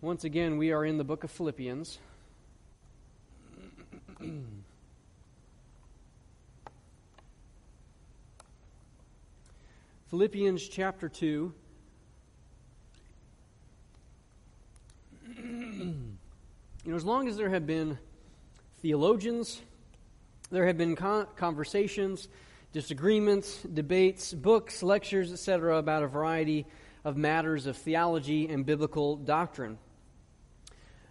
Once again, we are in the book of Philippians. Philippians chapter 2. you know, as long as there have been theologians, there have been con- conversations, disagreements, debates, books, lectures, etc., about a variety of matters of theology and biblical doctrine.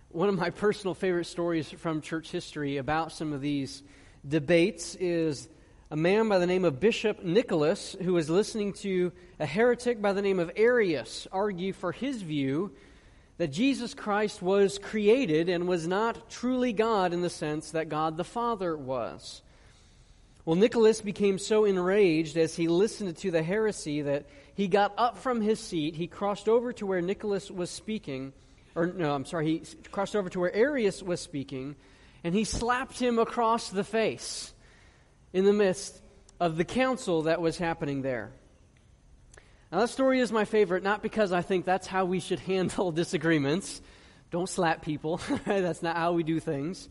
One of my personal favorite stories from church history about some of these debates is a man by the name of Bishop Nicholas who was listening to a heretic by the name of Arius argue for his view that Jesus Christ was created and was not truly God in the sense that God the Father was. Well, Nicholas became so enraged as he listened to the heresy that he got up from his seat. He crossed over to where Nicholas was speaking, or no, I'm sorry, he crossed over to where Arius was speaking, and he slapped him across the face in the midst of the council that was happening there. Now, that story is my favorite, not because I think that's how we should handle disagreements. Don't slap people. that's not how we do things.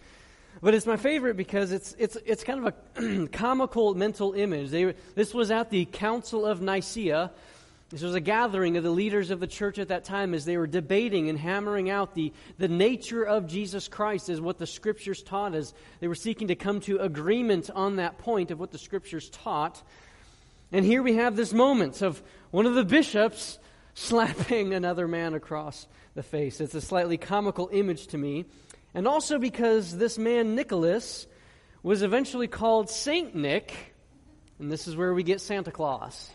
But it's my favorite because it's, it's, it's kind of a comical mental image. They, this was at the Council of Nicaea. This was a gathering of the leaders of the church at that time as they were debating and hammering out the, the nature of Jesus Christ as what the scriptures taught, as they were seeking to come to agreement on that point of what the scriptures taught. And here we have this moment of one of the bishops slapping another man across the face. It's a slightly comical image to me. And also because this man, Nicholas, was eventually called Saint Nick, and this is where we get Santa Claus.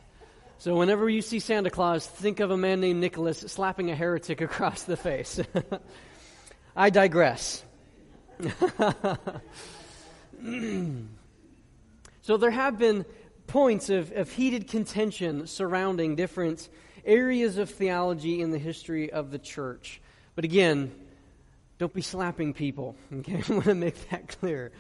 So whenever you see Santa Claus, think of a man named Nicholas slapping a heretic across the face. I digress. so there have been points of, of heated contention surrounding different areas of theology in the history of the church. But again, don't be slapping people. Okay, I want to make that clear.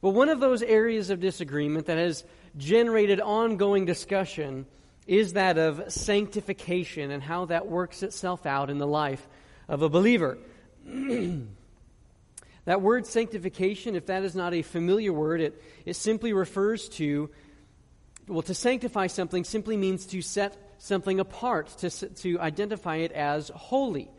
But one of those areas of disagreement that has generated ongoing discussion is that of sanctification and how that works itself out in the life of a believer. that word sanctification, if that is not a familiar word, it, it simply refers to, well, to sanctify something simply means to set something apart, to, to identify it as holy.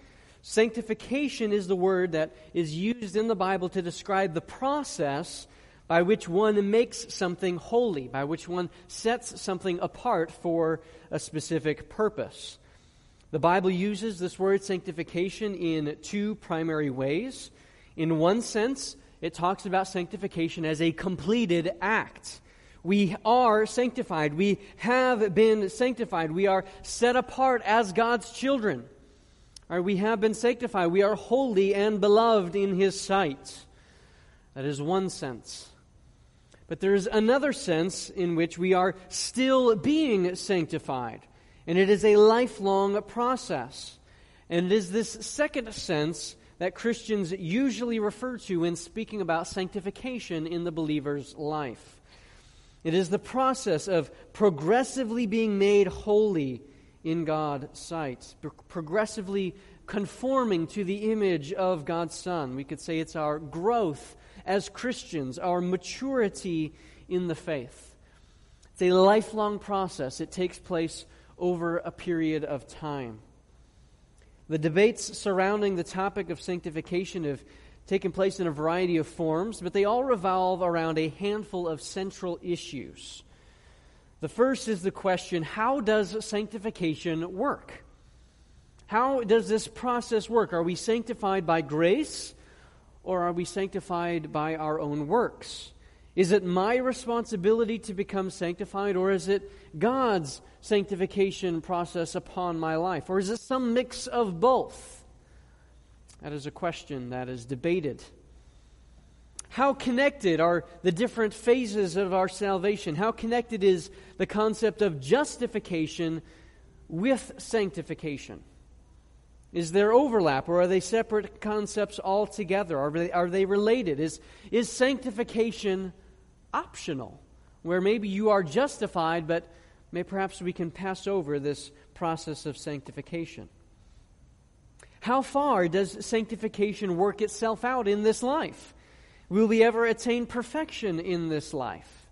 Sanctification is the word that is used in the Bible to describe the process by which one makes something holy, by which one sets something apart for a specific purpose. The Bible uses this word sanctification in two primary ways. In one sense, it talks about sanctification as a completed act. We are sanctified. We have been sanctified. We are set apart as God's children. Right, we have been sanctified. We are holy and beloved in His sight. That is one sense. But there is another sense in which we are still being sanctified. And it is a lifelong process. And it is this second sense that Christians usually refer to when speaking about sanctification in the believer's life. It is the process of progressively being made holy in God's sight, progressively conforming to the image of God's Son. We could say it's our growth as Christians, our maturity in the faith. It's a lifelong process, it takes place over a period of time. The debates surrounding the topic of sanctification have taken place in a variety of forms, but they all revolve around a handful of central issues. The first is the question how does sanctification work? How does this process work? Are we sanctified by grace or are we sanctified by our own works? Is it my responsibility to become sanctified or is it God's sanctification process upon my life? Or is it some mix of both? That is a question that is debated. How connected are the different phases of our salvation? How connected is the concept of justification with sanctification? Is there overlap or are they separate concepts altogether? Are they, are they related? Is, is sanctification optional? Where maybe you are justified, but may perhaps we can pass over this process of sanctification. How far does sanctification work itself out in this life? Will we ever attain perfection in this life?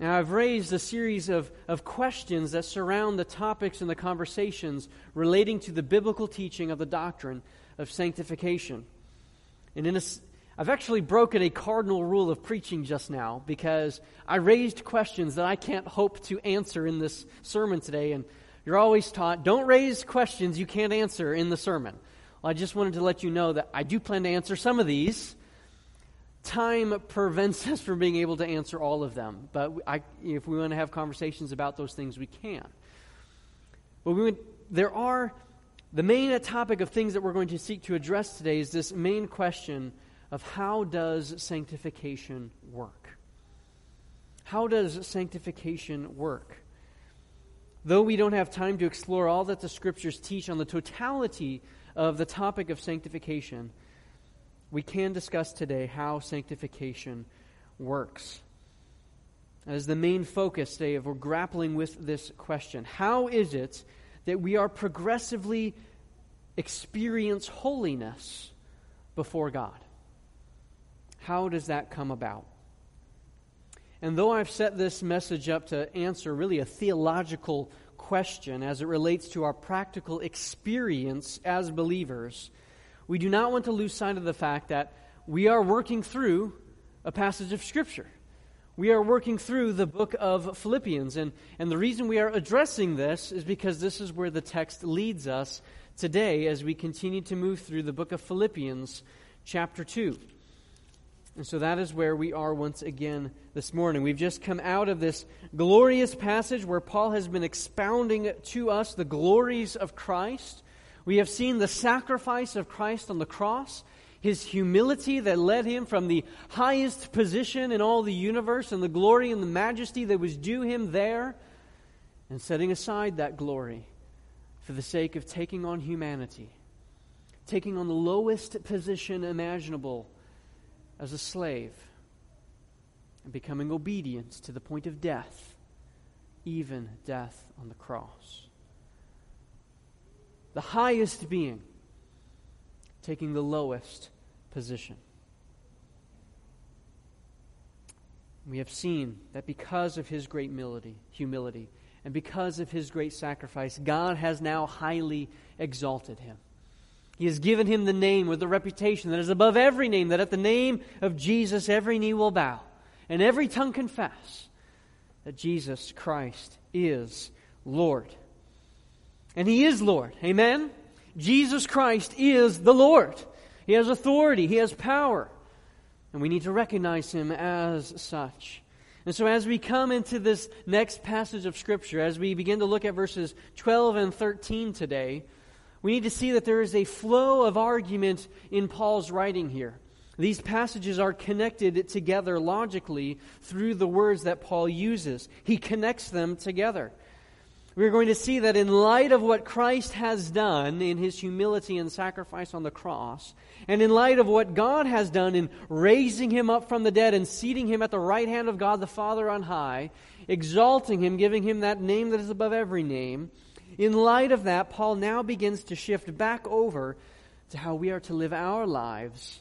Now, I've raised a series of, of questions that surround the topics and the conversations relating to the biblical teaching of the doctrine of sanctification. And in a, I've actually broken a cardinal rule of preaching just now because I raised questions that I can't hope to answer in this sermon today. And you're always taught, don't raise questions you can't answer in the sermon. Well, I just wanted to let you know that I do plan to answer some of these. Time prevents us from being able to answer all of them. But I, if we want to have conversations about those things, we can. But we, there are, the main topic of things that we're going to seek to address today is this main question of how does sanctification work? How does sanctification work? Though we don't have time to explore all that the scriptures teach on the totality of the topic of sanctification, we can discuss today how sanctification works. As the main focus today of we're grappling with this question. How is it that we are progressively experience holiness before God? How does that come about? And though I've set this message up to answer really a theological question as it relates to our practical experience as believers, we do not want to lose sight of the fact that we are working through a passage of Scripture. We are working through the book of Philippians. And, and the reason we are addressing this is because this is where the text leads us today as we continue to move through the book of Philippians, chapter 2. And so that is where we are once again this morning. We've just come out of this glorious passage where Paul has been expounding to us the glories of Christ. We have seen the sacrifice of Christ on the cross, his humility that led him from the highest position in all the universe and the glory and the majesty that was due him there, and setting aside that glory for the sake of taking on humanity, taking on the lowest position imaginable as a slave and becoming obedient to the point of death, even death on the cross. The highest being taking the lowest position. We have seen that because of his great humility, humility, and because of his great sacrifice, God has now highly exalted him. He has given him the name with the reputation that is above every name, that at the name of Jesus every knee will bow and every tongue confess that Jesus Christ is Lord. And he is Lord. Amen? Jesus Christ is the Lord. He has authority, he has power. And we need to recognize him as such. And so, as we come into this next passage of Scripture, as we begin to look at verses 12 and 13 today, we need to see that there is a flow of argument in Paul's writing here. These passages are connected together logically through the words that Paul uses. He connects them together. We're going to see that in light of what Christ has done in his humility and sacrifice on the cross, and in light of what God has done in raising him up from the dead and seating him at the right hand of God the Father on high, exalting him, giving him that name that is above every name, in light of that, Paul now begins to shift back over to how we are to live our lives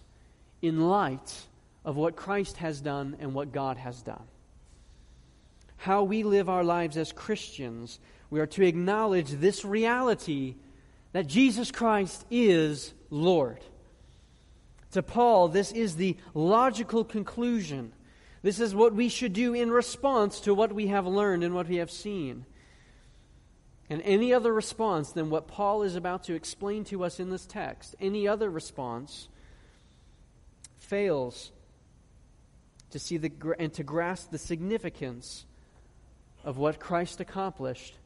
in light of what Christ has done and what God has done. How we live our lives as Christians, we are to acknowledge this reality that Jesus Christ is Lord. To Paul, this is the logical conclusion. This is what we should do in response to what we have learned and what we have seen. And any other response than what Paul is about to explain to us in this text, any other response fails to see the, and to grasp the significance of what Christ accomplished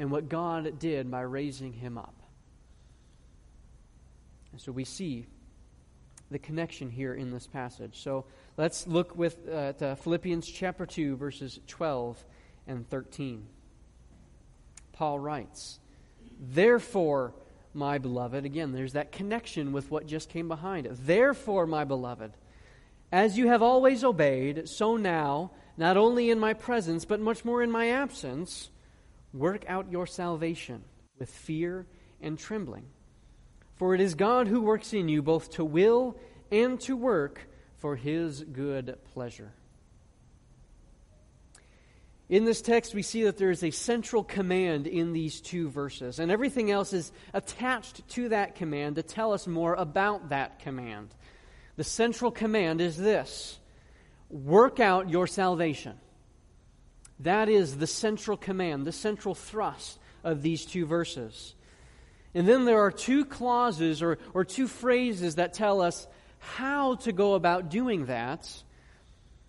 and what God did by raising him up. And so we see the connection here in this passage. So let's look with uh, at Philippians chapter 2 verses 12 and 13. Paul writes. Therefore, my beloved, again, there's that connection with what just came behind it. Therefore, my beloved, as you have always obeyed, so now, not only in my presence, but much more in my absence, work out your salvation with fear and trembling. For it is God who works in you both to will and to work for his good pleasure. In this text, we see that there is a central command in these two verses, and everything else is attached to that command to tell us more about that command. The central command is this work out your salvation. That is the central command, the central thrust of these two verses. And then there are two clauses or, or two phrases that tell us how to go about doing that,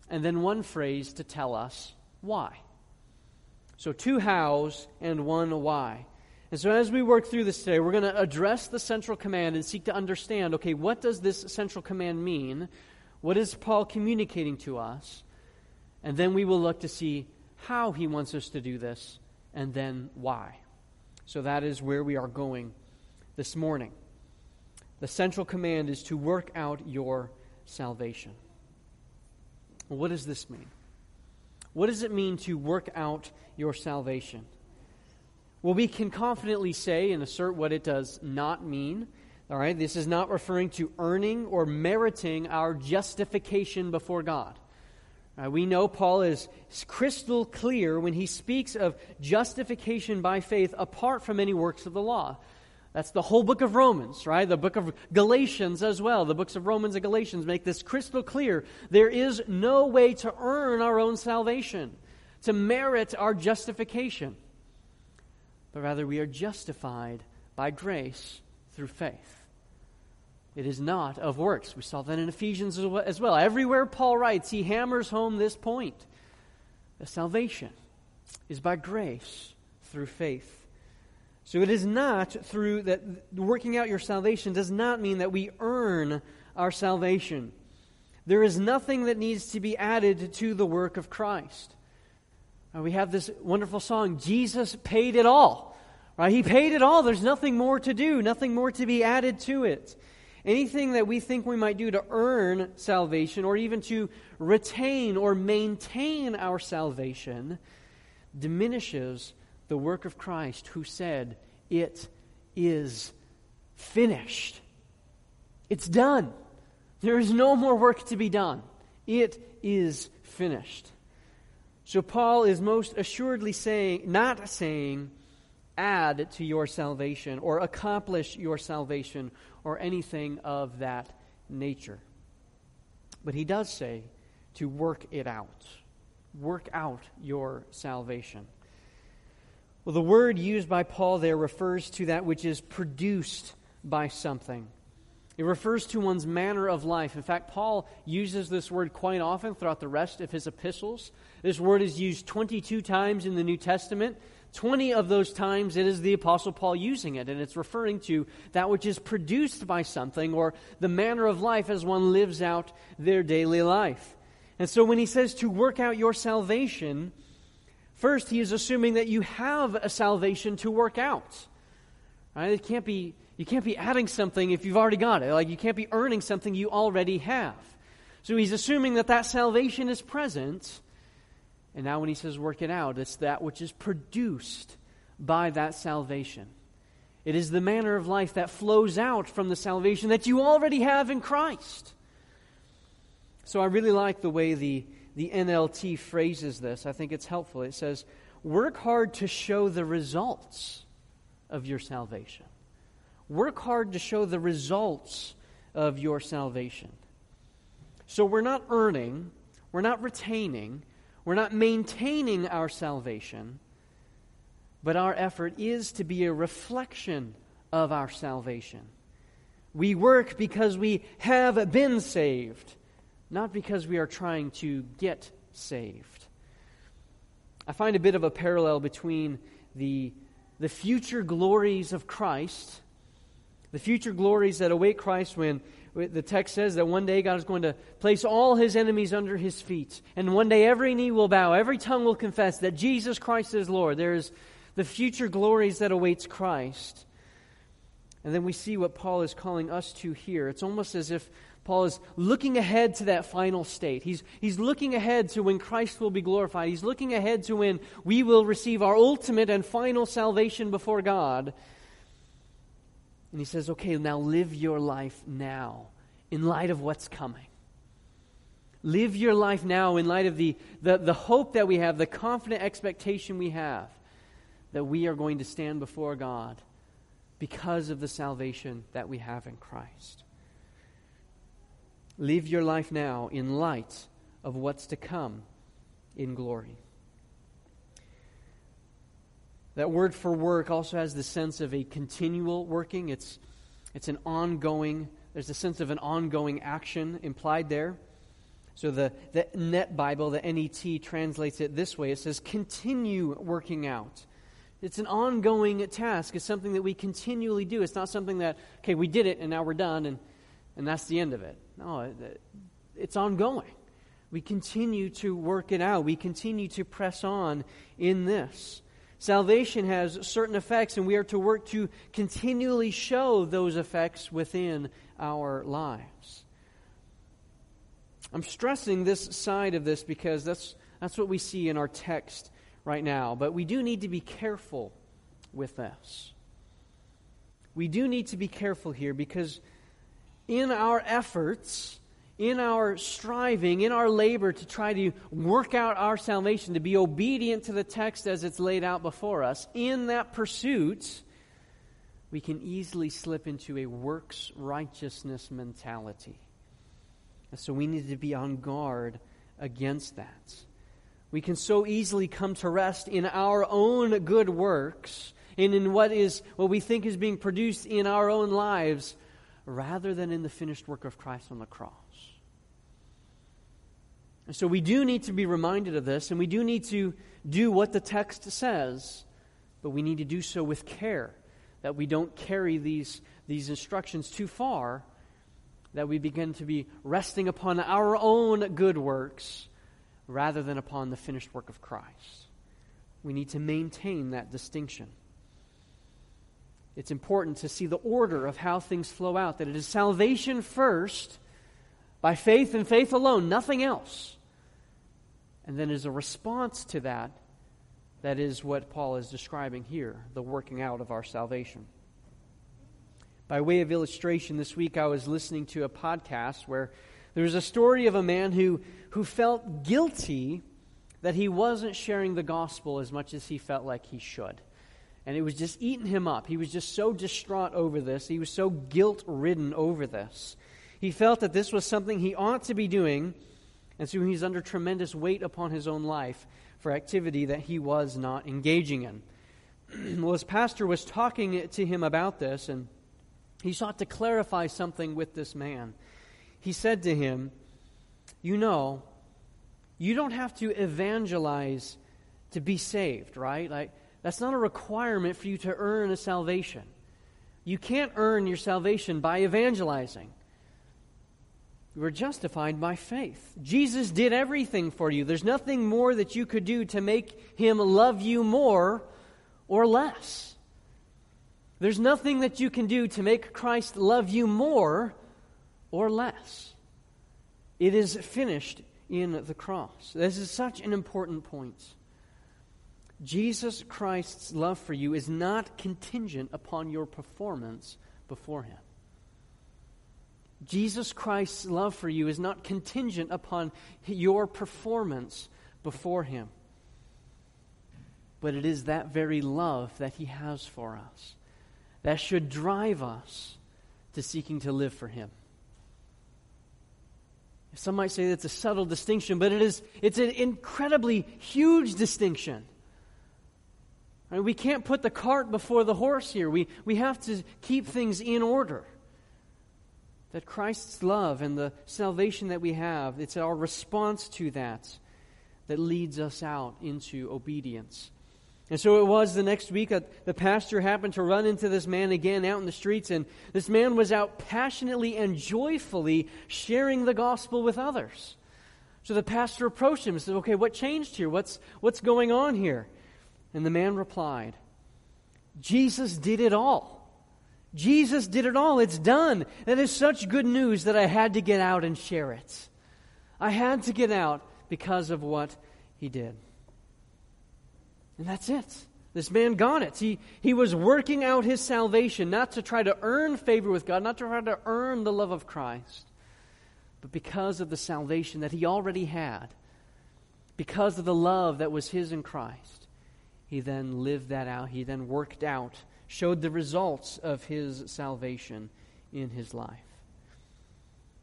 and then one phrase to tell us why. So, two hows and one why. And so, as we work through this today, we're going to address the central command and seek to understand okay, what does this central command mean? What is Paul communicating to us? And then we will look to see how he wants us to do this and then why. So, that is where we are going this morning. The central command is to work out your salvation. Well, what does this mean? What does it mean to work out your salvation? Well, we can confidently say and assert what it does not mean. All right, this is not referring to earning or meriting our justification before God. Uh, we know Paul is crystal clear when he speaks of justification by faith apart from any works of the law. That's the whole book of Romans, right? The book of Galatians as well. The books of Romans and Galatians make this crystal clear. There is no way to earn our own salvation, to merit our justification, but rather we are justified by grace through faith. It is not of works. We saw that in Ephesians as well. Everywhere Paul writes, he hammers home this point. The salvation is by grace through faith. So it is not through that working out your salvation does not mean that we earn our salvation. There is nothing that needs to be added to the work of Christ. We have this wonderful song, Jesus paid it all. Right? He paid it all. There's nothing more to do, nothing more to be added to it. Anything that we think we might do to earn salvation or even to retain or maintain our salvation diminishes the work of Christ who said, It is finished. It's done. There is no more work to be done. It is finished. So Paul is most assuredly saying, not saying, add to your salvation or accomplish your salvation or anything of that nature. But he does say to work it out. Work out your salvation. Well, the word used by Paul there refers to that which is produced by something. It refers to one's manner of life. In fact, Paul uses this word quite often throughout the rest of his epistles. This word is used 22 times in the New Testament. 20 of those times it is the Apostle Paul using it, and it's referring to that which is produced by something or the manner of life as one lives out their daily life. And so when he says to work out your salvation, First, he is assuming that you have a salvation to work out. Right? It can't be, you can't be adding something if you've already got it. Like you can't be earning something you already have. So he's assuming that that salvation is present. And now when he says work it out, it's that which is produced by that salvation. It is the manner of life that flows out from the salvation that you already have in Christ. So I really like the way the the NLT phrases this. I think it's helpful. It says, Work hard to show the results of your salvation. Work hard to show the results of your salvation. So we're not earning, we're not retaining, we're not maintaining our salvation, but our effort is to be a reflection of our salvation. We work because we have been saved not because we are trying to get saved. I find a bit of a parallel between the, the future glories of Christ, the future glories that await Christ when the text says that one day God is going to place all his enemies under his feet. And one day every knee will bow, every tongue will confess that Jesus Christ is Lord. There's the future glories that awaits Christ. And then we see what Paul is calling us to here. It's almost as if Paul is looking ahead to that final state. He's, he's looking ahead to when Christ will be glorified. He's looking ahead to when we will receive our ultimate and final salvation before God. And he says, okay, now live your life now in light of what's coming. Live your life now in light of the, the, the hope that we have, the confident expectation we have that we are going to stand before God because of the salvation that we have in Christ. Live your life now in light of what's to come in glory. That word for work also has the sense of a continual working. It's, it's an ongoing, there's a sense of an ongoing action implied there. So the, the Net Bible, the NET, translates it this way it says, continue working out. It's an ongoing task. It's something that we continually do. It's not something that, okay, we did it and now we're done and, and that's the end of it. No, it's ongoing. We continue to work it out. We continue to press on in this. Salvation has certain effects, and we are to work to continually show those effects within our lives. I'm stressing this side of this because that's, that's what we see in our text right now. But we do need to be careful with this. We do need to be careful here because in our efforts, in our striving, in our labor to try to work out our salvation, to be obedient to the text as it's laid out before us, in that pursuit, we can easily slip into a works righteousness mentality. So we need to be on guard against that. We can so easily come to rest in our own good works and in what is what we think is being produced in our own lives rather than in the finished work of Christ on the cross. And so we do need to be reminded of this and we do need to do what the text says, but we need to do so with care that we don't carry these, these instructions too far that we begin to be resting upon our own good works rather than upon the finished work of Christ. We need to maintain that distinction. It's important to see the order of how things flow out, that it is salvation first, by faith and faith alone, nothing else. And then, as a response to that, that is what Paul is describing here the working out of our salvation. By way of illustration, this week I was listening to a podcast where there was a story of a man who, who felt guilty that he wasn't sharing the gospel as much as he felt like he should. And it was just eating him up. He was just so distraught over this. He was so guilt ridden over this. He felt that this was something he ought to be doing, and so he's under tremendous weight upon his own life for activity that he was not engaging in. well, his pastor was talking to him about this, and he sought to clarify something with this man. He said to him, You know, you don't have to evangelize to be saved, right? Like, that's not a requirement for you to earn a salvation. You can't earn your salvation by evangelizing. You are justified by faith. Jesus did everything for you. There's nothing more that you could do to make him love you more or less. There's nothing that you can do to make Christ love you more or less. It is finished in the cross. This is such an important point. Jesus Christ's love for you is not contingent upon your performance before Him. Jesus Christ's love for you is not contingent upon your performance before Him. But it is that very love that He has for us that should drive us to seeking to live for Him. Some might say that's a subtle distinction, but it is, it's an incredibly huge distinction. We can't put the cart before the horse here. We, we have to keep things in order. That Christ's love and the salvation that we have, it's our response to that that leads us out into obedience and so it was the next week that the pastor happened to run into this man again out in the streets, and this man was out passionately and joyfully sharing the gospel with others. So the pastor approached him and said, Okay, what changed here? What's, what's going on here? And the man replied, Jesus did it all. Jesus did it all. It's done. That is such good news that I had to get out and share it. I had to get out because of what he did. And that's it. This man got it. He, he was working out his salvation, not to try to earn favor with God, not to try to earn the love of Christ, but because of the salvation that he already had, because of the love that was his in Christ. He then lived that out. He then worked out, showed the results of his salvation in his life.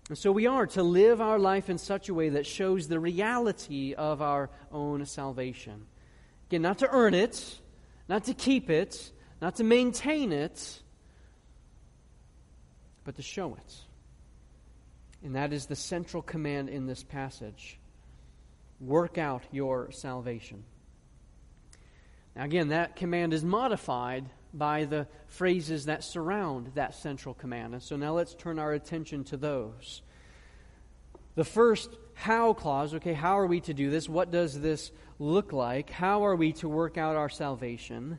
And so we are to live our life in such a way that shows the reality of our own salvation. Again, not to earn it, not to keep it, not to maintain it, but to show it. And that is the central command in this passage work out your salvation. Now, again, that command is modified by the phrases that surround that central command. And so now let's turn our attention to those. The first how clause, okay, how are we to do this? What does this look like? How are we to work out our salvation?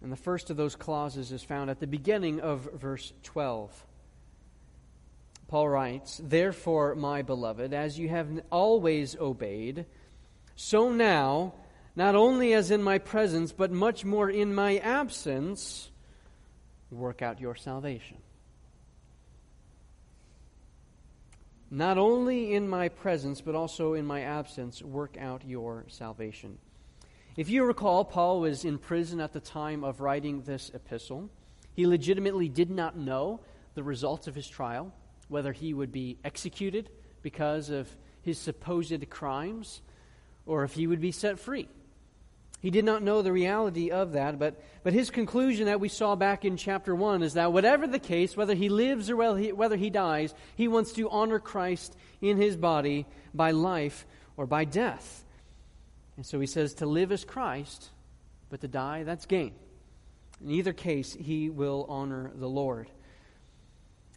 And the first of those clauses is found at the beginning of verse 12. Paul writes, Therefore, my beloved, as you have always obeyed, so now, not only as in my presence, but much more in my absence, work out your salvation. not only in my presence, but also in my absence, work out your salvation. If you recall, Paul was in prison at the time of writing this epistle. He legitimately did not know the results of his trial, whether he would be executed because of his supposed crimes, or if he would be set free. He did not know the reality of that, but, but his conclusion that we saw back in chapter 1 is that whatever the case, whether he lives or whether he, whether he dies, he wants to honor Christ in his body by life or by death. And so he says to live as Christ, but to die, that's gain. In either case, he will honor the Lord.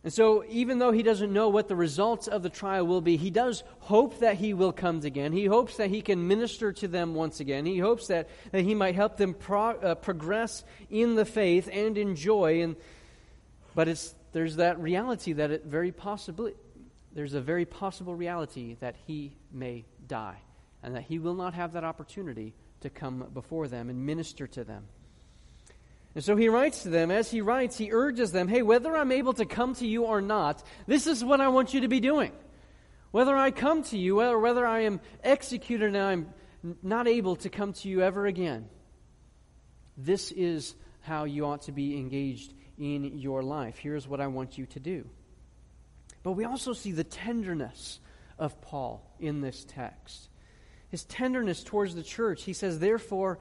And so, even though he doesn't know what the results of the trial will be, he does hope that he will come again. He hopes that he can minister to them once again. He hopes that, that he might help them pro, uh, progress in the faith and in joy. And, but it's, there's that reality that it very possibly, there's a very possible reality that he may die and that he will not have that opportunity to come before them and minister to them. And so he writes to them. As he writes, he urges them hey, whether I'm able to come to you or not, this is what I want you to be doing. Whether I come to you, or whether I am executed and I'm not able to come to you ever again, this is how you ought to be engaged in your life. Here's what I want you to do. But we also see the tenderness of Paul in this text. His tenderness towards the church. He says, Therefore,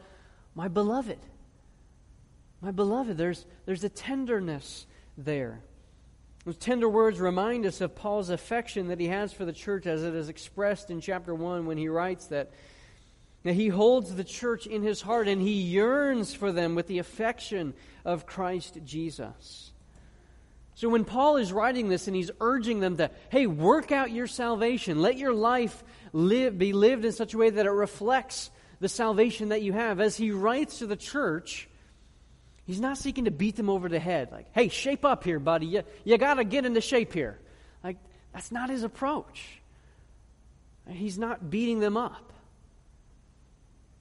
my beloved. My beloved, there's, there's a tenderness there. Those tender words remind us of Paul's affection that he has for the church as it is expressed in chapter 1 when he writes that, that he holds the church in his heart and he yearns for them with the affection of Christ Jesus. So when Paul is writing this and he's urging them to, hey, work out your salvation, let your life live, be lived in such a way that it reflects the salvation that you have, as he writes to the church, He's not seeking to beat them over the head. Like, hey, shape up here, buddy. You, you got to get into shape here. Like, that's not his approach. He's not beating them up.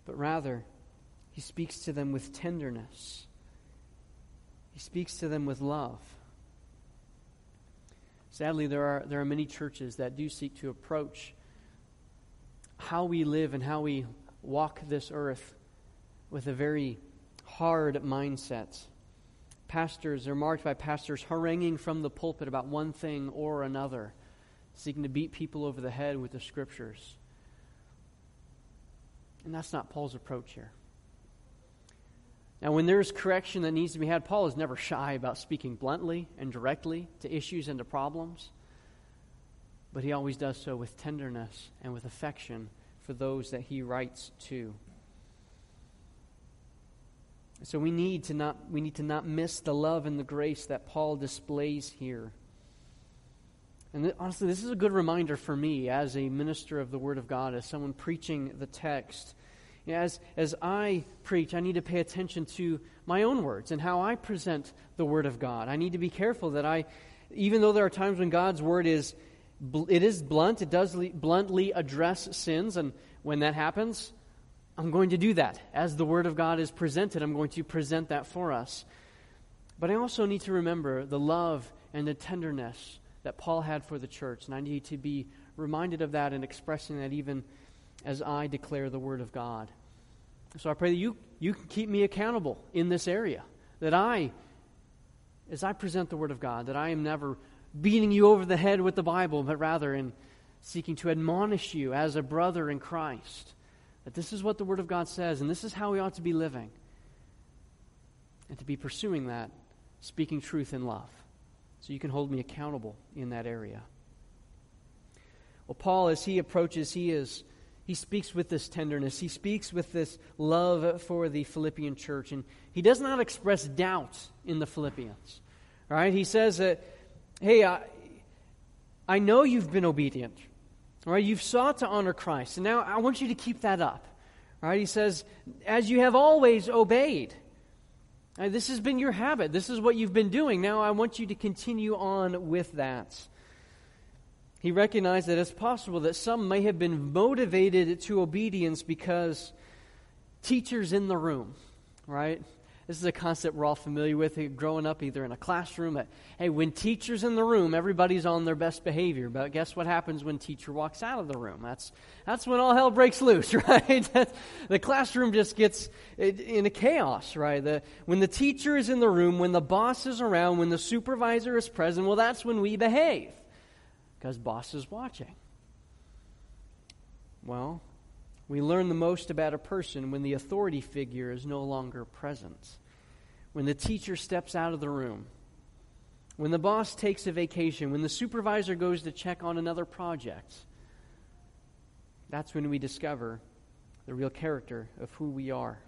But rather, he speaks to them with tenderness, he speaks to them with love. Sadly, there are, there are many churches that do seek to approach how we live and how we walk this earth with a very hard mindset. Pastors are marked by pastors haranguing from the pulpit about one thing or another, seeking to beat people over the head with the scriptures. And that's not Paul's approach here. Now, when there's correction that needs to be had, Paul is never shy about speaking bluntly and directly to issues and to problems, but he always does so with tenderness and with affection for those that he writes to. So we need to not we need to not miss the love and the grace that Paul displays here. And th- honestly, this is a good reminder for me as a minister of the Word of God, as someone preaching the text. As, as I preach, I need to pay attention to my own words and how I present the Word of God. I need to be careful that I, even though there are times when God's Word is, it is blunt, it does bluntly address sins, and when that happens, I'm going to do that. As the Word of God is presented, I'm going to present that for us. But I also need to remember the love and the tenderness that Paul had for the church. And I need to be reminded of that and expressing that even as I declare the Word of God. So I pray that you, you can keep me accountable in this area. That I, as I present the Word of God, that I am never beating you over the head with the Bible, but rather in seeking to admonish you as a brother in Christ. That this is what the Word of God says, and this is how we ought to be living. And to be pursuing that, speaking truth in love. So you can hold me accountable in that area. Well, Paul, as he approaches, he is he speaks with this tenderness. He speaks with this love for the Philippian church. And he does not express doubt in the Philippians. Right? He says that, hey, I, I know you've been obedient. Right? You've sought to honor Christ. And now I want you to keep that up. Right? He says, as you have always obeyed. Right, this has been your habit. This is what you've been doing. Now I want you to continue on with that. He recognized that it's possible that some may have been motivated to obedience because teachers in the room, right? This is a concept we're all familiar with eh, growing up either in a classroom. At, hey, when teacher's in the room, everybody's on their best behavior. But guess what happens when teacher walks out of the room? That's, that's when all hell breaks loose, right? the classroom just gets eh, in a chaos, right? The, when the teacher is in the room, when the boss is around, when the supervisor is present, well, that's when we behave because boss is watching. Well, we learn the most about a person when the authority figure is no longer present, when the teacher steps out of the room, when the boss takes a vacation, when the supervisor goes to check on another project. That's when we discover the real character of who we are.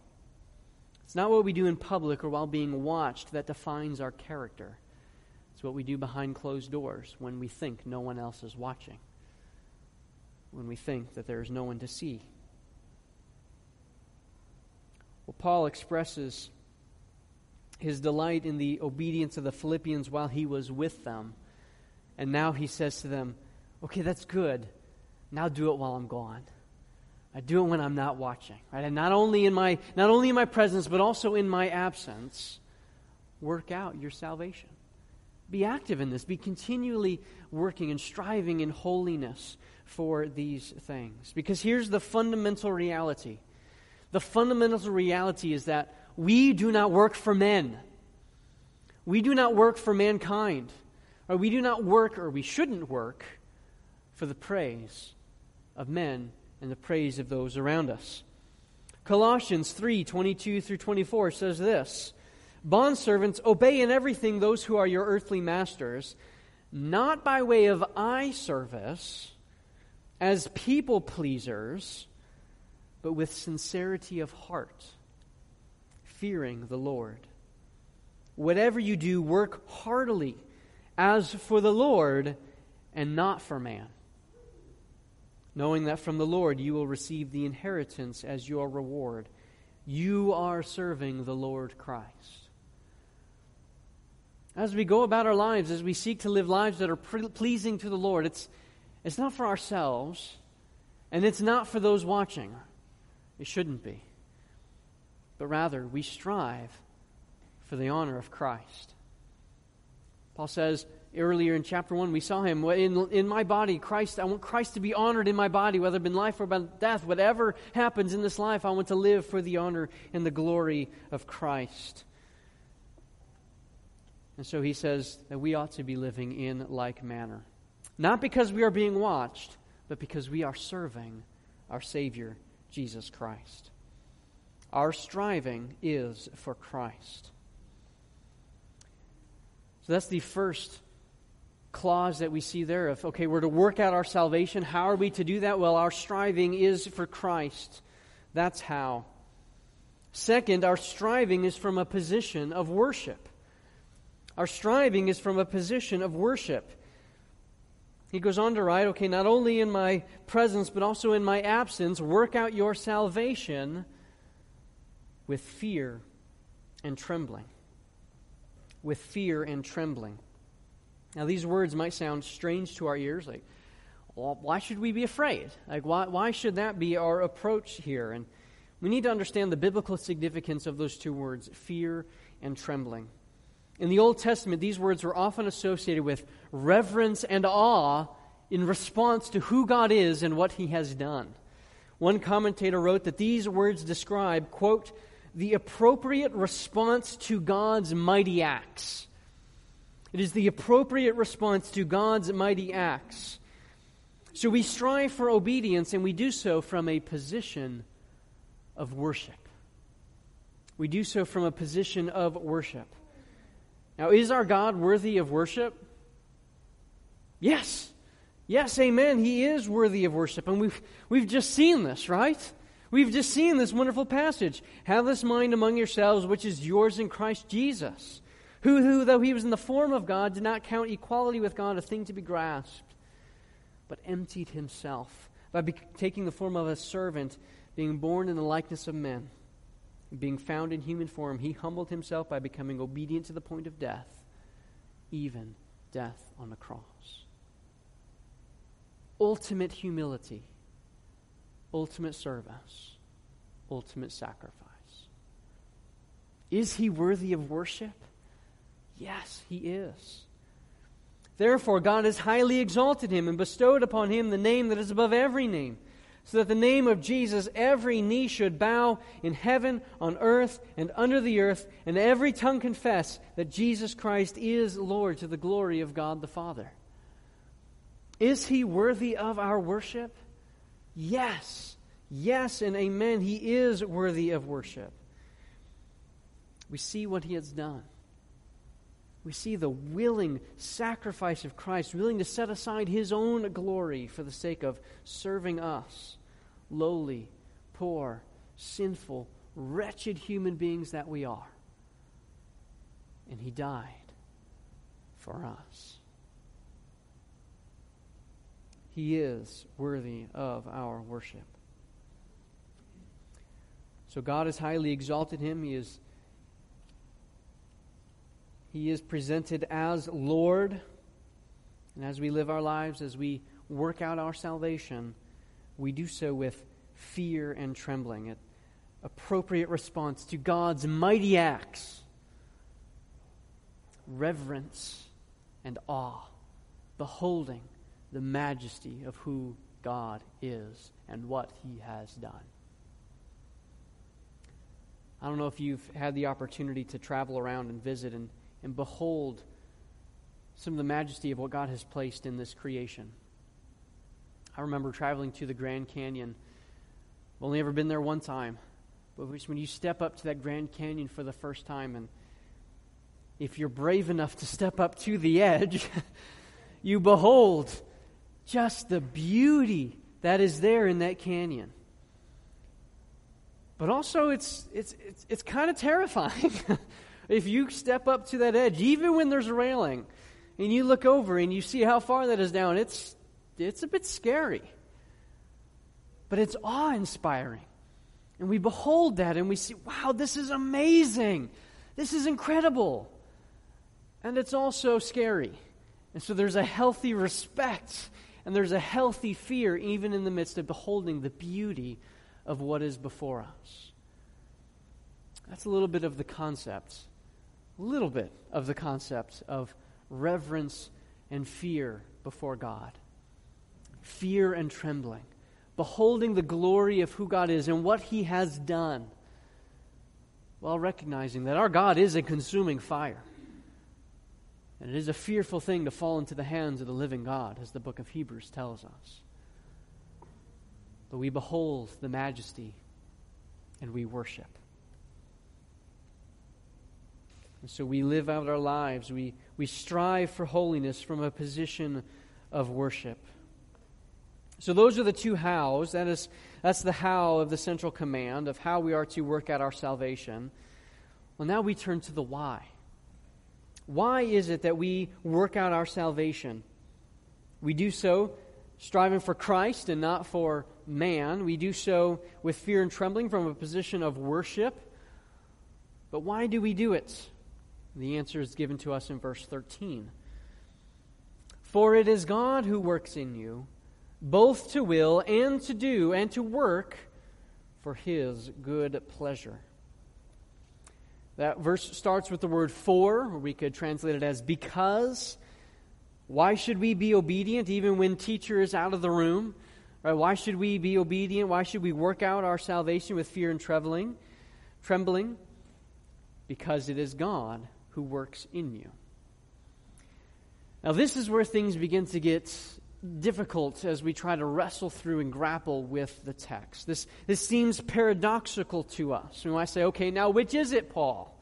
It's not what we do in public or while being watched that defines our character. It's what we do behind closed doors when we think no one else is watching, when we think that there is no one to see. Well, Paul expresses his delight in the obedience of the Philippians while he was with them. And now he says to them, Okay, that's good. Now do it while I'm gone. I do it when I'm not watching. Right? And not only in my not only in my presence, but also in my absence, work out your salvation. Be active in this. Be continually working and striving in holiness for these things. Because here's the fundamental reality the fundamental reality is that we do not work for men, we do not work for mankind, or we do not work, or we shouldn't work, for the praise of men and the praise of those around us. Colossians 3 22 through 24 says this. Bondservants, obey in everything those who are your earthly masters, not by way of eye service, as people pleasers, but with sincerity of heart, fearing the Lord. Whatever you do, work heartily, as for the Lord and not for man, knowing that from the Lord you will receive the inheritance as your reward. You are serving the Lord Christ. As we go about our lives, as we seek to live lives that are pre- pleasing to the Lord, it's, it's not for ourselves, and it's not for those watching. It shouldn't be. But rather, we strive for the honor of Christ. Paul says earlier in chapter 1, we saw him in, in my body, Christ. I want Christ to be honored in my body, whether it in life or by death. Whatever happens in this life, I want to live for the honor and the glory of Christ. And so he says that we ought to be living in like manner. Not because we are being watched, but because we are serving our Savior, Jesus Christ. Our striving is for Christ. So that's the first clause that we see there of okay, we're to work out our salvation. How are we to do that? Well, our striving is for Christ. That's how. Second, our striving is from a position of worship. Our striving is from a position of worship. He goes on to write, okay, not only in my presence, but also in my absence, work out your salvation with fear and trembling. With fear and trembling. Now, these words might sound strange to our ears, like, well, why should we be afraid? Like, why, why should that be our approach here? And We need to understand the biblical significance of those two words, fear and trembling. In the Old Testament, these words were often associated with reverence and awe in response to who God is and what he has done. One commentator wrote that these words describe, quote, the appropriate response to God's mighty acts. It is the appropriate response to God's mighty acts. So we strive for obedience, and we do so from a position of worship. We do so from a position of worship. Now, is our God worthy of worship? Yes. Yes, amen. He is worthy of worship. And we've, we've just seen this, right? We've just seen this wonderful passage. Have this mind among yourselves, which is yours in Christ Jesus, who, who, though he was in the form of God, did not count equality with God a thing to be grasped, but emptied himself by be- taking the form of a servant, being born in the likeness of men. Being found in human form, he humbled himself by becoming obedient to the point of death, even death on the cross ultimate humility, ultimate service, ultimate sacrifice. Is he worthy of worship? Yes, he is. Therefore, God has highly exalted him and bestowed upon him the name that is above every name, so that the name of Jesus every knee should bow in heaven, on earth, and under the earth, and every tongue confess that Jesus Christ is Lord to the glory of God the Father. Is he worthy of our worship? Yes. Yes and amen. He is worthy of worship. We see what he has done. We see the willing sacrifice of Christ, willing to set aside his own glory for the sake of serving us, lowly, poor, sinful, wretched human beings that we are. And he died for us. He is worthy of our worship. So God has highly exalted him. He is, he is presented as Lord. And as we live our lives, as we work out our salvation, we do so with fear and trembling, an appropriate response to God's mighty acts, reverence and awe, beholding the majesty of who God is and what he has done. I don't know if you've had the opportunity to travel around and visit and, and behold some of the majesty of what God has placed in this creation. I remember traveling to the Grand Canyon. I've only ever been there one time. But when you step up to that Grand Canyon for the first time, and if you're brave enough to step up to the edge, you behold just the beauty that is there in that canyon. But also, it's, it's, it's, it's kind of terrifying. if you step up to that edge, even when there's a railing, and you look over and you see how far that is down, it's, it's a bit scary. But it's awe inspiring. And we behold that and we see, wow, this is amazing. This is incredible. And it's also scary. And so there's a healthy respect and there's a healthy fear even in the midst of beholding the beauty of what is before us. That's a little bit of the concept, little bit of the concept of reverence and fear before God. Fear and trembling, beholding the glory of who God is and what He has done, while recognizing that our God is a consuming fire. And it is a fearful thing to fall into the hands of the living God, as the book of Hebrews tells us. But we behold the majesty and we worship. And so we live out our lives. We, we strive for holiness from a position of worship. So those are the two hows. That is, that's the how of the central command of how we are to work out our salvation. Well, now we turn to the why. Why is it that we work out our salvation? We do so striving for Christ and not for man. We do so with fear and trembling from a position of worship. But why do we do it? The answer is given to us in verse 13. For it is God who works in you, both to will and to do and to work for his good pleasure. That verse starts with the word for, or we could translate it as because. Why should we be obedient even when teacher is out of the room? Right? Why should we be obedient? Why should we work out our salvation with fear and trembling? Trembling because it is God who works in you. Now this is where things begin to get difficult as we try to wrestle through and grapple with the text. This, this seems paradoxical to us. We might say, okay, now which is it, Paul?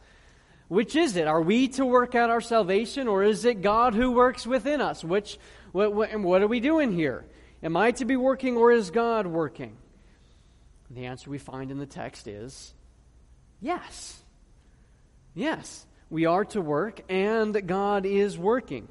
Which is it? Are we to work out our salvation or is it God who works within us? Which, what, what, what are we doing here? Am I to be working or is God working? The answer we find in the text is yes. Yes, we are to work and God is working.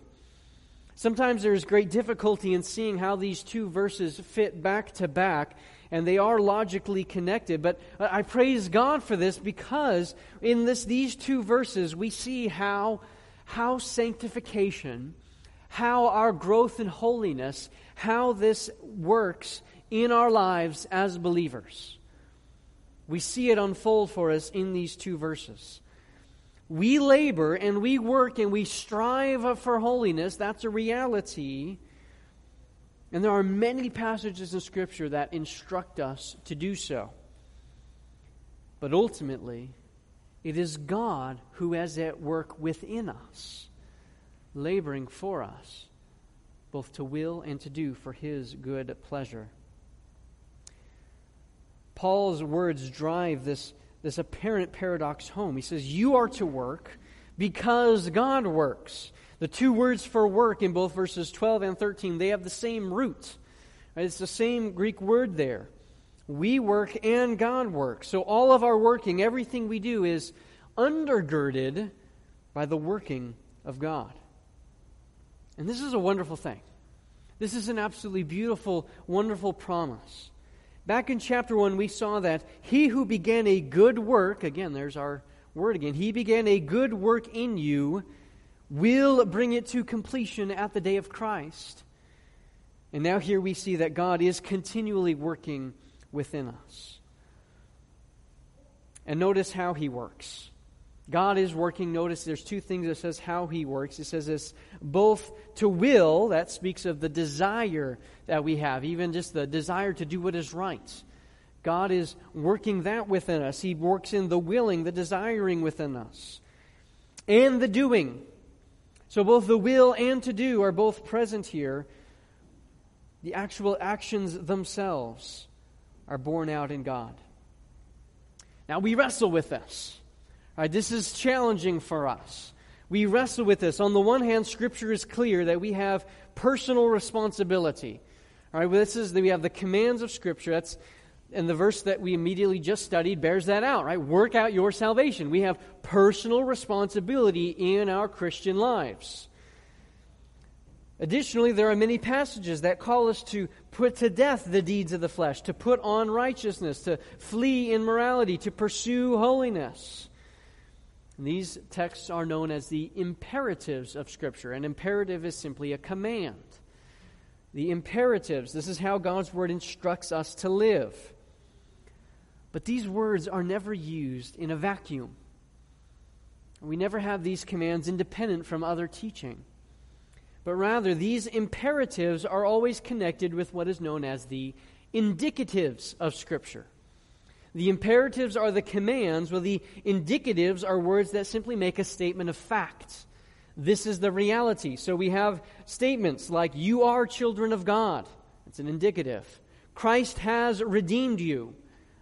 Sometimes there's great difficulty in seeing how these two verses fit back to back, and they are logically connected. But I praise God for this because in this, these two verses we see how, how sanctification, how our growth in holiness, how this works in our lives as believers. We see it unfold for us in these two verses we labor and we work and we strive for holiness. That's a reality. And there are many passages in Scripture that instruct us to do so. But ultimately, it is God who is at work within us, laboring for us, both to will and to do for His good pleasure. Paul's words drive this this apparent paradox home. He says, You are to work because God works. The two words for work in both verses 12 and 13, they have the same root. It's the same Greek word there. We work and God works. So all of our working, everything we do is undergirded by the working of God. And this is a wonderful thing. This is an absolutely beautiful, wonderful promise. Back in chapter 1, we saw that he who began a good work, again, there's our word again, he began a good work in you, will bring it to completion at the day of Christ. And now here we see that God is continually working within us. And notice how he works. God is working. Notice there's two things that says how he works. It says this both to will, that speaks of the desire that we have, even just the desire to do what is right. God is working that within us. He works in the willing, the desiring within us, and the doing. So both the will and to do are both present here. The actual actions themselves are borne out in God. Now we wrestle with this. Right, this is challenging for us. We wrestle with this. On the one hand, Scripture is clear that we have personal responsibility. All right, well, this is that we have the commands of Scripture. That's and the verse that we immediately just studied bears that out. Right, work out your salvation. We have personal responsibility in our Christian lives. Additionally, there are many passages that call us to put to death the deeds of the flesh, to put on righteousness, to flee immorality, to pursue holiness. And these texts are known as the imperatives of Scripture. An imperative is simply a command. The imperatives, this is how God's Word instructs us to live. But these words are never used in a vacuum. We never have these commands independent from other teaching. But rather, these imperatives are always connected with what is known as the indicatives of Scripture. The imperatives are the commands, while the indicatives are words that simply make a statement of fact. This is the reality. So we have statements like, You are children of God. That's an indicative. Christ has redeemed you.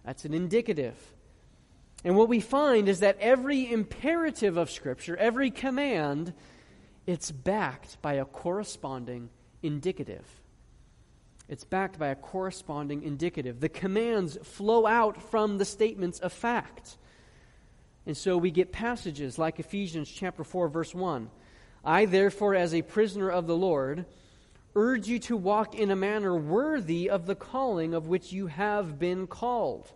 That's an indicative. And what we find is that every imperative of Scripture, every command, it's backed by a corresponding indicative. It's backed by a corresponding indicative. The commands flow out from the statements of fact. And so we get passages like Ephesians chapter 4 verse 1. I therefore as a prisoner of the Lord urge you to walk in a manner worthy of the calling of which you have been called.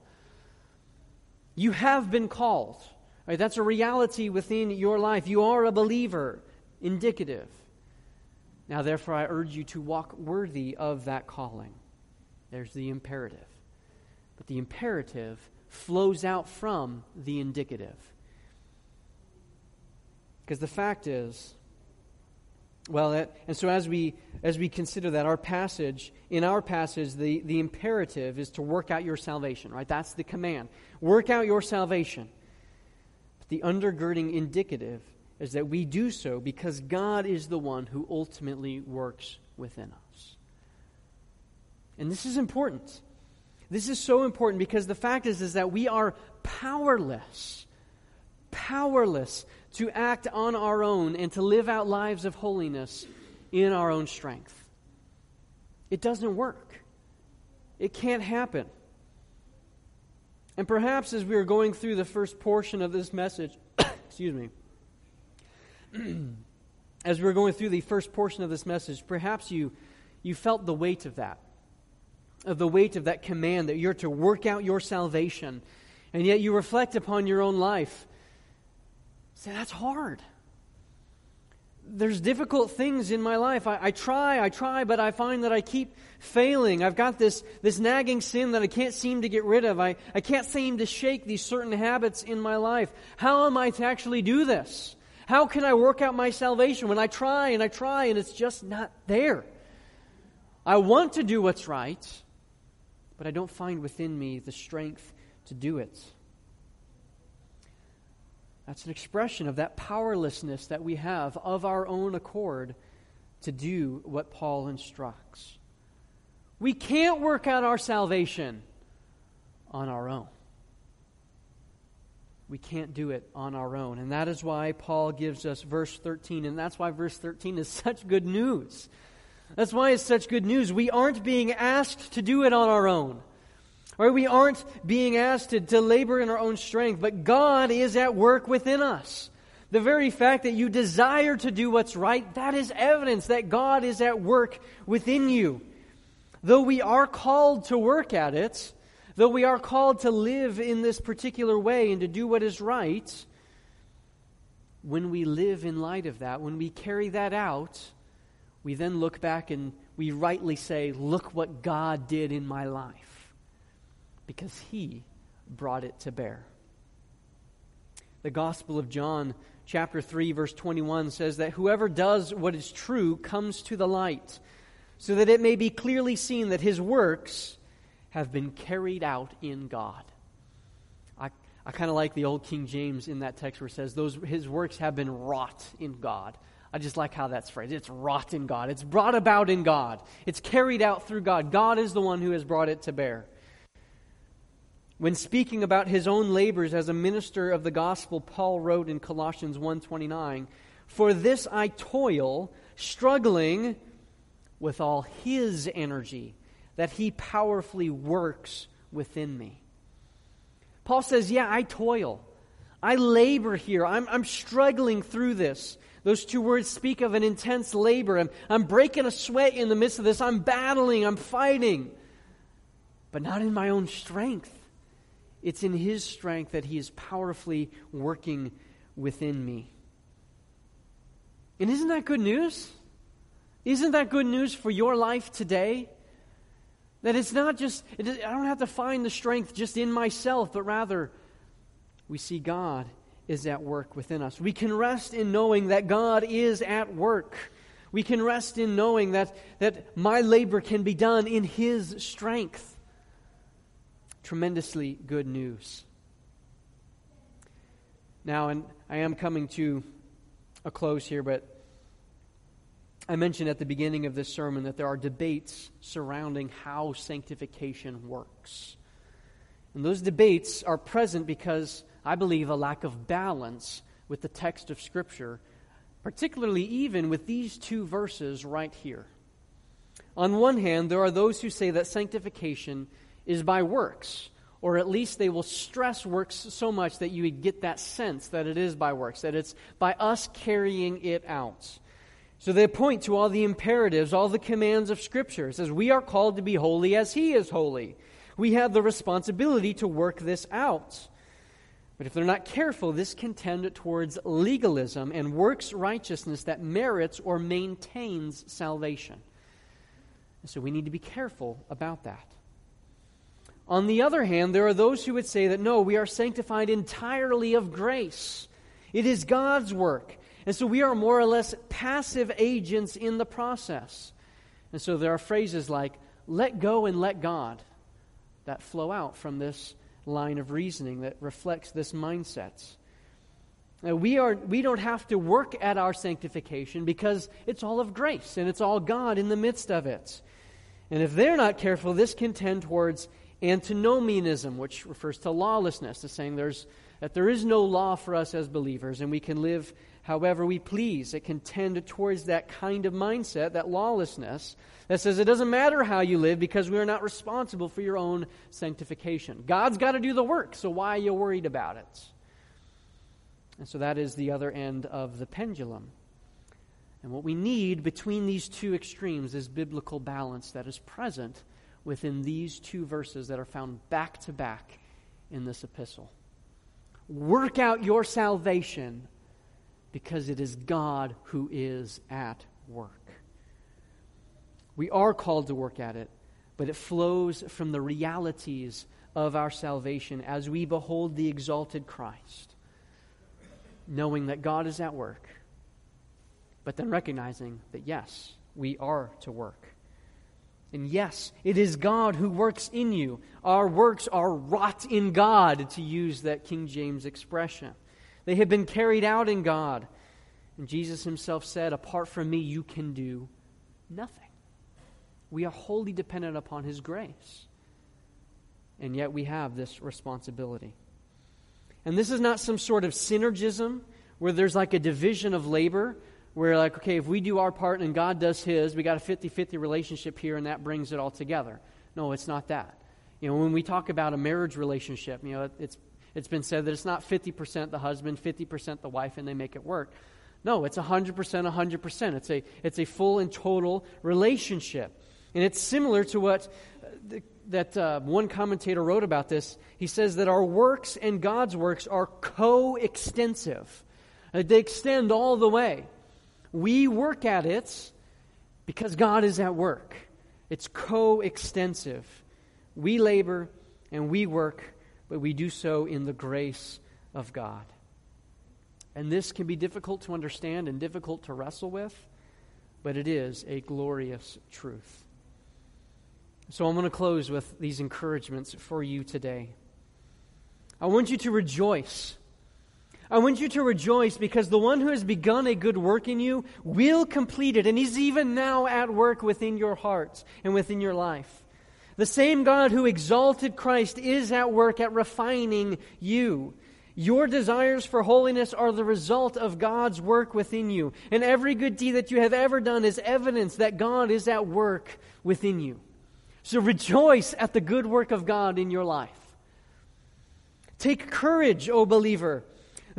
You have been called. Right? That's a reality within your life. You are a believer. Indicative. Now, therefore, I urge you to walk worthy of that calling. There's the imperative. but the imperative flows out from the indicative. Because the fact is, well, and so as we as we consider that our passage in our passage, the, the imperative is to work out your salvation, right? That's the command. Work out your salvation. But the undergirding indicative is that we do so because God is the one who ultimately works within us. And this is important. This is so important because the fact is, is that we are powerless, powerless to act on our own and to live out lives of holiness in our own strength. It doesn't work. It can't happen. And perhaps as we are going through the first portion of this message, excuse me, as we are going through the first portion of this message, perhaps you, you felt the weight of that of the weight of that command that you're to work out your salvation, and yet you reflect upon your own life. Say, that's hard. There's difficult things in my life. I, I, try, I try, but I find that I keep failing. I've got this, this nagging sin that I can't seem to get rid of. I, I can't seem to shake these certain habits in my life. How am I to actually do this? How can I work out my salvation when I try and I try and it's just not there? I want to do what's right, but I don't find within me the strength to do it. That's an expression of that powerlessness that we have of our own accord to do what Paul instructs. We can't work out our salvation on our own. We can't do it on our own. And that is why Paul gives us verse 13. And that's why verse 13 is such good news. That's why it's such good news. We aren't being asked to do it on our own. Right? We aren't being asked to, to labor in our own strength, but God is at work within us. The very fact that you desire to do what's right, that is evidence that God is at work within you. Though we are called to work at it, though we are called to live in this particular way and to do what is right, when we live in light of that, when we carry that out, we then look back and we rightly say, Look what God did in my life. Because He brought it to bear. The Gospel of John, chapter 3, verse 21 says that whoever does what is true comes to the light, so that it may be clearly seen that his works have been carried out in God. I, I kind of like the old King James in that text where it says, Those, His works have been wrought in God. I just like how that's phrased. It's wrought in God. It's brought about in God. It's carried out through God. God is the one who has brought it to bear. When speaking about his own labors as a minister of the gospel, Paul wrote in Colossians 1:29, "For this I toil, struggling with all his energy that he powerfully works within me." Paul says, "Yeah, I toil. I labor here. I'm, I'm struggling through this. Those two words speak of an intense labor. I'm, I'm breaking a sweat in the midst of this. I'm battling. I'm fighting. But not in my own strength. It's in His strength that He is powerfully working within me. And isn't that good news? Isn't that good news for your life today? That it's not just, I don't have to find the strength just in myself, but rather we see God is at work within us. We can rest in knowing that God is at work. We can rest in knowing that, that my labor can be done in His strength. Tremendously good news. Now, and I am coming to a close here, but I mentioned at the beginning of this sermon that there are debates surrounding how sanctification works. And those debates are present because I believe, a lack of balance with the text of Scripture, particularly even with these two verses right here. On one hand, there are those who say that sanctification is by works, or at least they will stress works so much that you would get that sense that it is by works, that it's by us carrying it out. So they point to all the imperatives, all the commands of Scripture. It says, We are called to be holy as He is holy. We have the responsibility to work this out. But if they're not careful, this can tend towards legalism and works righteousness that merits or maintains salvation. And so we need to be careful about that. On the other hand, there are those who would say that no, we are sanctified entirely of grace. It is God's work. And so we are more or less passive agents in the process. And so there are phrases like, let go and let God, that flow out from this line of reasoning that reflects this mindset. Now, we, are, we don't have to work at our sanctification because it's all of grace and it's all God in the midst of it. And if they're not careful, this can tend towards antinomianism, which refers to lawlessness, to saying there's, that there is no law for us as believers and we can live however we please. It can tend towards that kind of mindset, that lawlessness, that says it doesn't matter how you live because we are not responsible for your own sanctification. God's got to do the work, so why are you worried about it? And so that is the other end of the pendulum. And what we need between these two extremes is biblical balance that is present within these two verses that are found back to back in this epistle. Work out your salvation because it is God who is at work. We are called to work at it, but it flows from the realities of our salvation as we behold the exalted Christ, knowing that God is at work, but then recognizing that, yes, we are to work. And yes, it is God who works in you. Our works are wrought in God, to use that King James expression. They have been carried out in God. And Jesus himself said, Apart from me, you can do nothing. We are wholly dependent upon his grace. And yet we have this responsibility. And this is not some sort of synergism where there's like a division of labor, where, like, okay, if we do our part and God does his, we got a 50 50 relationship here and that brings it all together. No, it's not that. You know, when we talk about a marriage relationship, you know, it's it's been said that it's not 50% the husband, 50% the wife, and they make it work. No, it's 100%, 100%. It's a, it's a full and total relationship. And it's similar to what uh, the, that uh, one commentator wrote about this. He says that our works and God's works are coextensive, uh, they extend all the way. We work at it because God is at work. It's coextensive. We labor and we work but we do so in the grace of God. And this can be difficult to understand and difficult to wrestle with, but it is a glorious truth. So I'm going to close with these encouragements for you today. I want you to rejoice. I want you to rejoice because the one who has begun a good work in you will complete it, and he's even now at work within your hearts and within your life. The same God who exalted Christ is at work at refining you. Your desires for holiness are the result of God's work within you. And every good deed that you have ever done is evidence that God is at work within you. So rejoice at the good work of God in your life. Take courage, O believer.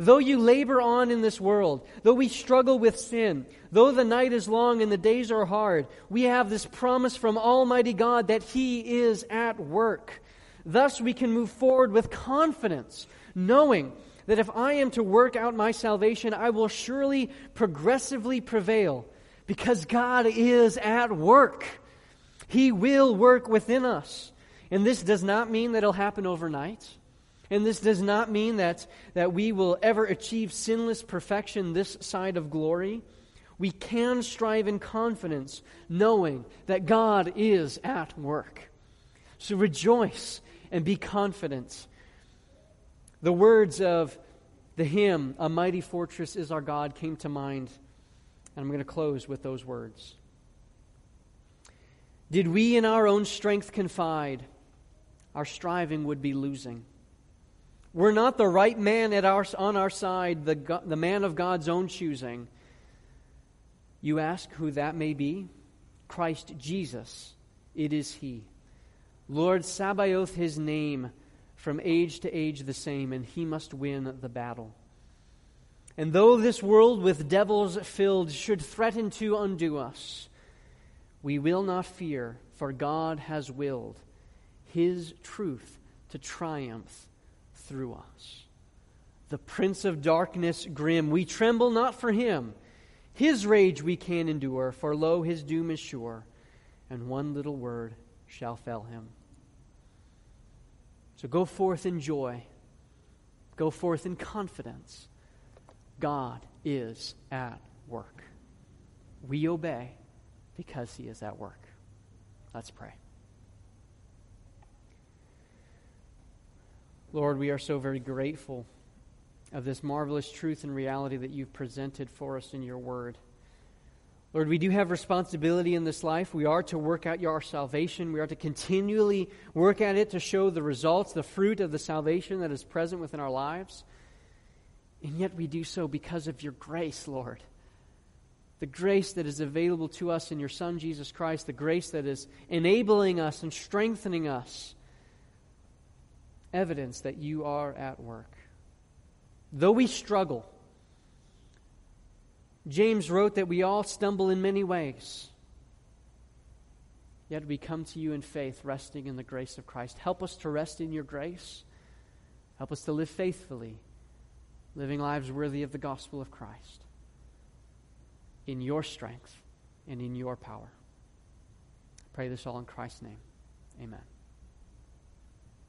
Though you labor on in this world, though we struggle with sin, though the night is long and the days are hard, we have this promise from Almighty God that He is at work. Thus, we can move forward with confidence, knowing that if I am to work out my salvation, I will surely progressively prevail because God is at work. He will work within us. And this does not mean that it'll happen overnight. And this does not mean that, that we will ever achieve sinless perfection this side of glory. We can strive in confidence, knowing that God is at work. So rejoice and be confident. The words of the hymn, A Mighty Fortress is Our God, came to mind. And I'm going to close with those words. Did we in our own strength confide, our striving would be losing. We're not the right man at our, on our side, the, the man of God's own choosing. You ask who that may be? Christ Jesus. It is He. Lord Sabaoth, His name, from age to age the same, and He must win the battle. And though this world with devils filled should threaten to undo us, we will not fear, for God has willed His truth to triumph through us. The prince of darkness grim, we tremble not for him. His rage we can endure, for lo, his doom is sure, and one little word shall fell him. So go forth in joy, go forth in confidence. God is at work. We obey because he is at work. Let's pray. Lord, we are so very grateful of this marvelous truth and reality that you've presented for us in your word. Lord, we do have responsibility in this life. We are to work out our salvation. We are to continually work at it to show the results, the fruit of the salvation that is present within our lives. And yet we do so because of your grace, Lord. The grace that is available to us in your Son, Jesus Christ, the grace that is enabling us and strengthening us. Evidence that you are at work. Though we struggle, James wrote that we all stumble in many ways. Yet we come to you in faith, resting in the grace of Christ. Help us to rest in your grace. Help us to live faithfully, living lives worthy of the gospel of Christ. In your strength and in your power. I pray this all in Christ's name. Amen.